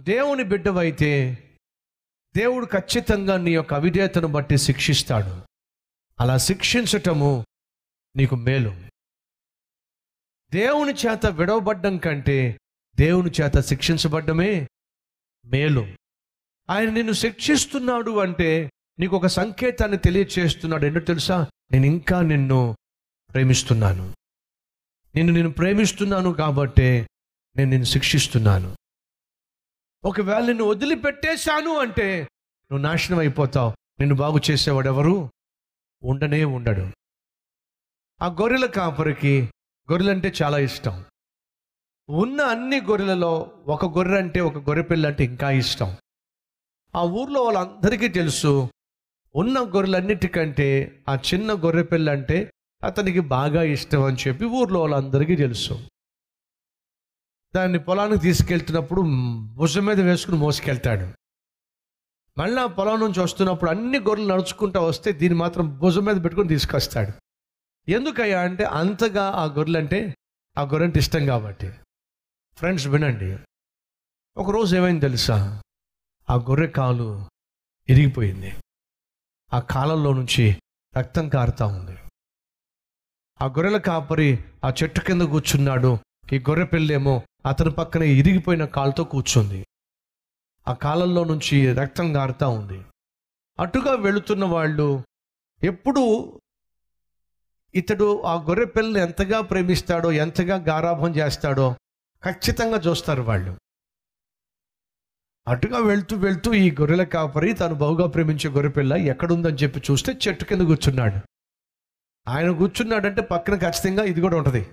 దేవుని బిడ్డవైతే దేవుడు ఖచ్చితంగా నీ యొక్క అవిధేతను బట్టి శిక్షిస్తాడు. అలా శిక్షించటము నీకు మేలు. దేవుని చేత విడవబడ్డం కంటే దేవుని చేత శిక్షించబడ్డమే మేలు. ఆయన నిన్ను శిక్షిస్తున్నాడు అంటే నీకు ఒక సంకేతాన్ని తెలియచేస్తున్నాడు. ఏంటో తెలుసా? నేను ఇంకా నిన్ను ప్రేమిస్తున్నాను. నిన్ను నేను ప్రేమిస్తున్నాను కాబట్టే నేను నిన్ను శిక్షిస్తున్నాను. ఒకవేళ నిన్ను వదిలిపెట్టేశాను అంటే నువ్వు నాశనం అయిపోతావు. నిన్ను బాగు చేసేవాడు ఎవరు ఉండనే ఉండడు. ఆ గొర్రెల కాపరికి గొర్రెలంటే చాలా ఇష్టం. ఉన్న అన్ని గొర్రెలలో ఒక గొర్రె అంటే ఒక గొర్రె పిల్ల అంటే ఇంకా ఇష్టం. ఆ ఊర్లో వాళ్ళందరికీ తెలుసు ఉన్న గొర్రెలన్నిటికంటే ఆ చిన్న గొర్రె పిల్ల అంటే అతనికి బాగా ఇష్టం అని చెప్పి ఊర్లో వాళ్ళందరికీ తెలుసు. దాన్ని పొలానికి తీసుకెళ్తున్నప్పుడు భుజం మీద వేసుకుని మోసుకెళ్తాడు. మళ్ళీ ఆ పొలం నుంచి వస్తున్నప్పుడు అన్ని గొర్రెలు నడుచుకుంటూ వస్తే దీన్ని మాత్రం భుజం మీద పెట్టుకొని తీసుకొస్తాడు. ఎందుకయ్యా అంటే అంతగా ఆ గొర్రెలు అంటే ఆ గొర్రె అంటే ఇష్టం కాబట్టి. ఫ్రెండ్స్ వినండి. ఒకరోజు ఏమైంది తెలుసా? ఆ గొర్రె కాలు ఇరిగిపోయింది. ఆ కాలంలో నుంచి రక్తం కారుతా ఉంది. ఆ గొర్రెల కాపరి ఆ చెట్టు కింద కూర్చున్నాడు. ఈ గొర్రె పిల్లేమో అతని పక్కన ఇరిగిపోయిన కాలుతో కూర్చుంది. ఆ కాలంలో నుంచి రక్తం గారుతా ఉంది. అటుగా వెళుతున్న వాళ్ళు ఎప్పుడు ఇతడు ఆ గొర్రె పిల్లని ఎంతగా ప్రేమిస్తాడో ఎంతగా గారాభం చేస్తాడో ఖచ్చితంగా చూస్తారు వాళ్ళు. అటుగా వెళ్తూ వెళ్తూ ఈ గొర్రెల కాపరి తను బహుగా ప్రేమించే గొర్రె పిల్ల ఎక్కడుందని చెప్పి చూస్తే చెట్టు కింద కూర్చున్నాడు. ఆయన కూర్చున్నాడంటే పక్కన ఖచ్చితంగా ఇది కూడా ఉంటుంది.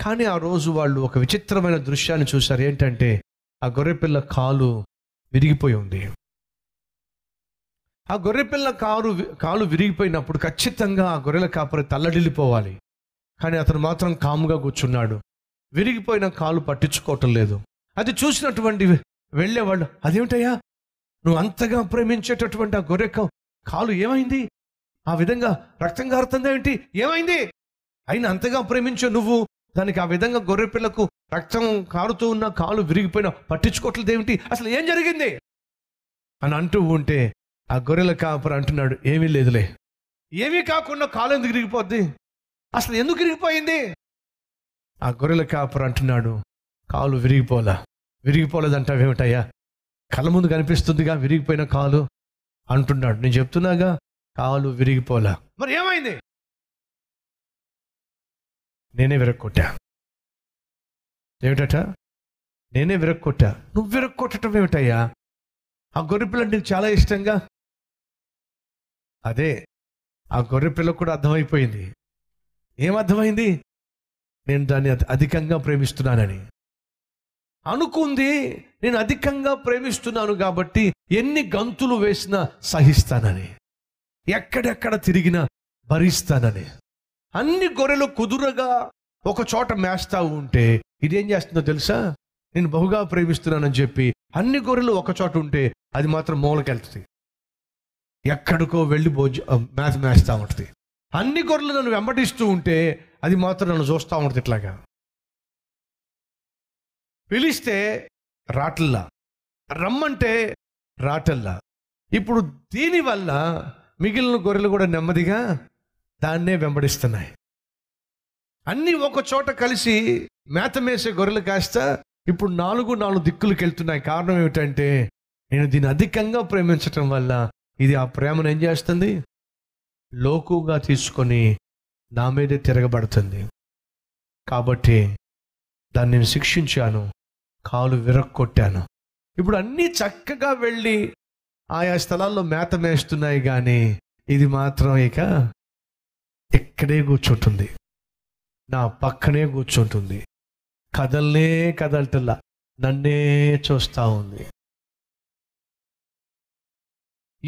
కానీ ఆ రోజు వాళ్ళు ఒక విచిత్రమైన దృశ్యాన్ని చూశారు. ఏంటంటే ఆ గొర్రెపిల్ల కాలు విరిగిపోయి ఉంది. ఆ గొర్రెపిల్ల కారు కాలు విరిగిపోయినప్పుడు ఖచ్చితంగా ఆ గొర్రెల కాపరి తల్లడిల్లిపోవాలి. కానీ అతను మాత్రం కాముగా కూర్చున్నాడు. విరిగిపోయిన కాలు పట్టించుకోవటం లేదు. అది చూసినటువంటి వెళ్ళేవాళ్ళు అదేమిటయ్యా? నువ్వు అంతగా ప్రేమించేటటువంటి ఆ గొర్రె కాలు ఏమైంది? ఆ విధంగా రక్తం అర్థం ఏంటి? ఏమైంది? అయినా అంతగా ప్రేమించే నువ్వు దానికి ఆ విధంగా గొర్రె పిల్లకు రక్తం కారుతూ ఉన్న కాలు విరిగిపోయిన పట్టించుకోవట్లేదు ఏమిటి? అసలు ఏం జరిగింది? అని అంటూ ఉంటే ఆ గొర్రెల కాపరు అంటున్నాడు ఏమీ లేదులే. ఏమీ కాకుండా కాలు ఎందుకు విరిగిపోద్ది? అసలు ఎందుకు విరిగిపోయింది? ఆ గొర్రెల కాపరు అంటున్నాడు కాలు విరిగిపోలా విరిగిపోలేదంటావేమిటయ్యా? కళ్ళ ముందు కనిపిస్తుందిగా విరిగిపోయిన కాలు? అంటున్నాడు నేను చెప్తున్నాగా కాలు విరిగిపోలా మరి ఏమైంది? నేనే విరక్కొట్టా. ఏమిటట? నేనే విరక్కొట్టా. నువ్వు విరక్కొట్టడం ఏమిటయ్యా? ఆ గొర్రెపిల్ల నీకు చాలా ఇష్టంగా? అదే ఆ గొర్రెపిల్ల కూడా అర్థమైపోయింది. ఏం అర్థమైంది? నేను దాన్ని అధికంగా ప్రేమిస్తున్నానని. అనుకుంది నేను అధికంగా ప్రేమిస్తున్నాను కాబట్టి ఎన్ని గంతులు వేసినా సహిస్తానని. ఎక్కడెక్కడ తిరిగినా భరిస్తానని. అన్ని గొర్రెలు కుదురగా ఒక చోట మేస్తా ఉంటే ఇదేం చేస్తుందో తెలుసా? నేను బహుగా ప్రేమిస్తున్నానని చెప్పి అన్ని గొర్రెలు ఒక చోట ఉంటే అది మాత్రం మూలకెళ్తుంది. ఎక్కడికో వెళ్ళి భోజ మేత మేస్తూ ఉంటుంది. అన్ని గొర్రెలు నన్ను వెంబడిస్తూ ఉంటే అది మాత్రం నన్ను చూస్తూ ఉంటుంది ఇట్లాగా. పిలిస్తే రాటల్లా రమ్మంటే రాటల్లా ఇప్పుడు దీనివల్ల మిగిలిన గొర్రెలు కూడా నెమ్మదిగా దాన్నే వెంబడిస్తున్నాయి. అన్నీ ఒక చోట కలిసి మేత మేసే గొర్రెలు కాస్త ఇప్పుడు నాలుగు నాలుగు దిక్కులకు వెళ్తున్నాయి కారణం ఏమిటంటే నేను దీన్ని అధికంగా ప్రేమించటం వల్ల ఇది ఆ ప్రేమను ఏం చేస్తుంది? లోకుగా తీసుకొని నా మీదే తిరగబడుతుంది. కాబట్టి దాన్ని నేను శిక్షించాను. కాలు విరక్కొట్టాను. ఇప్పుడు అన్నీ చక్కగా వెళ్ళి ఆయా స్థలాల్లో మేత మేస్తున్నాయి కానీ ఇది మాత్రం ఇక ఇక్కడే కూర్చుంటుంది. నా పక్కనే కూర్చుంటుంది. కదల్లే కదలటల్లా నన్నే చూస్తూ ఉంది.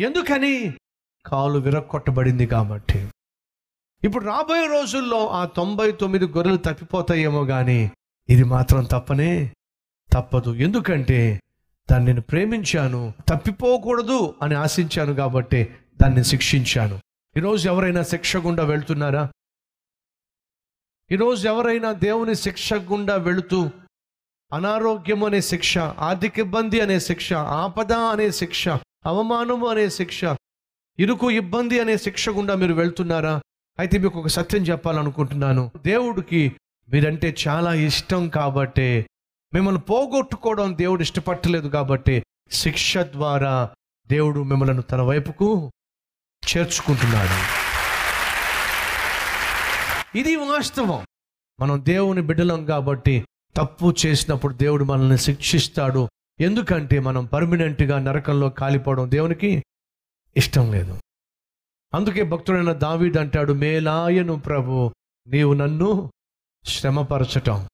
ఎందుకని? కాలు విరక్కొట్టబడింది కాబట్టి. ఇప్పుడు రాబోయే రోజుల్లో ఆ తొంభై తొమ్మిది గొర్రెలు తప్పిపోతాయేమో కానీ ఇది మాత్రం తప్పనే? తప్పదు. ఎందుకంటే దాన్ని నేను ప్రేమించాను తప్పిపోకూడదు అని ఆశించాను కాబట్టి దాన్ని శిక్షించాను. ఈరోజు ఎవరైనా శిక్ష గుండా వెళ్తున్నారా? ఈరోజు ఎవరైనా దేవుని శిక్ష గుండా వెళుతూ అనారోగ్యం అనే శిక్ష ఆర్థిక ఇబ్బంది అనే శిక్ష ఆపద అనే శిక్ష అవమానము అనే శిక్ష ఇరుకు ఇబ్బంది అనే శిక్ష గుండా మీరు వెళ్తున్నారా? అయితే మీకు ఒక సత్యం చెప్పాలనుకుంటున్నాను. దేవుడికి మీరంటే చాలా ఇష్టం కాబట్టే మిమ్మల్ని పోగొట్టుకోవడం దేవుడు ఇష్టపట్టలేదు కాబట్టి శిక్ష ద్వారా దేవుడు మిమ్మల్ని తన వైపుకు చేర్చుకుంటున్నాడు. ఇది వాస్తవం. మనం దేవుని బిడ్డలం కాబట్టి తప్పు చేసినప్పుడు దేవుడు మనల్ని శిక్షిస్తాడు. ఎందుకంటే మనం పర్మనెంట్గా నరకంలో కాలిపోవడం దేవునికి ఇష్టం లేదు. అందుకే భక్తుడైన దావీద్ అంటాడు మేలాయను ప్రభు నీవు నన్ను శ్రమపరచటం.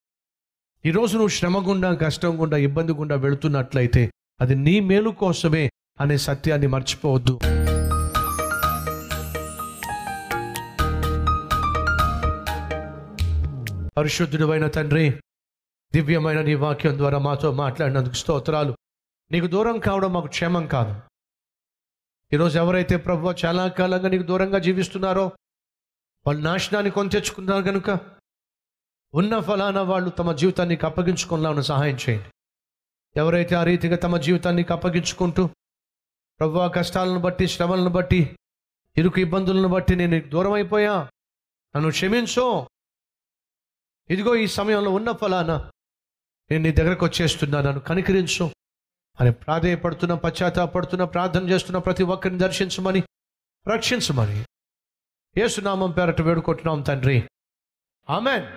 ఈరోజు నువ్వు శ్రమ గుండా కష్టం గుండా ఇబ్బంది గుండా వెళుతున్నట్లయితే అది నీ మేలు కోసమే అనే సత్యాన్ని మర్చిపోవద్దు. పరిశుద్ధుడైన తండ్రి దివ్యమైన నీ వాక్యం ద్వారా మాతో మాట్లాడినందుకు స్తోత్రాలు. నీకు దూరం కావడం మాకు క్షేమం కాదు. ఈరోజు ఎవరైతే ప్రభు చాలా కాలంగా నీకు దూరంగా జీవిస్తున్నారో వాళ్ళు నాశనాన్ని కొని తెచ్చుకున్నారు కనుక ఉన్న ఫలానా వాళ్ళు తమ జీవితాన్ని అప్పగించుకునేలా సహాయం చేయండి. ఎవరైతే ఆ రీతిగా తమ జీవితాన్ని అప్పగించుకుంటూ ప్రభు కష్టాలను బట్టి శ్రమలను బట్టి ఇరుకు ఇబ్బందులను బట్టి నేను నీకు దూరం అయిపోయా నన్ను క్షమించో. ఇదిగో ఈ సమయంలో ఉన్న ఫలానా నేను నీ దగ్గరకు వచ్చేస్తున్నా నన్ను కనికరించు. అని ప్రాధేయపడుతున్న పశ్చాత్తాపడుతున్న ప్రార్థన చేస్తున్న ప్రతి ఒక్కరిని దర్శించమని రక్షించమని. ఏసునామం పేరట వేడుకుంటున్నాం తండ్రి. ఆమెన్.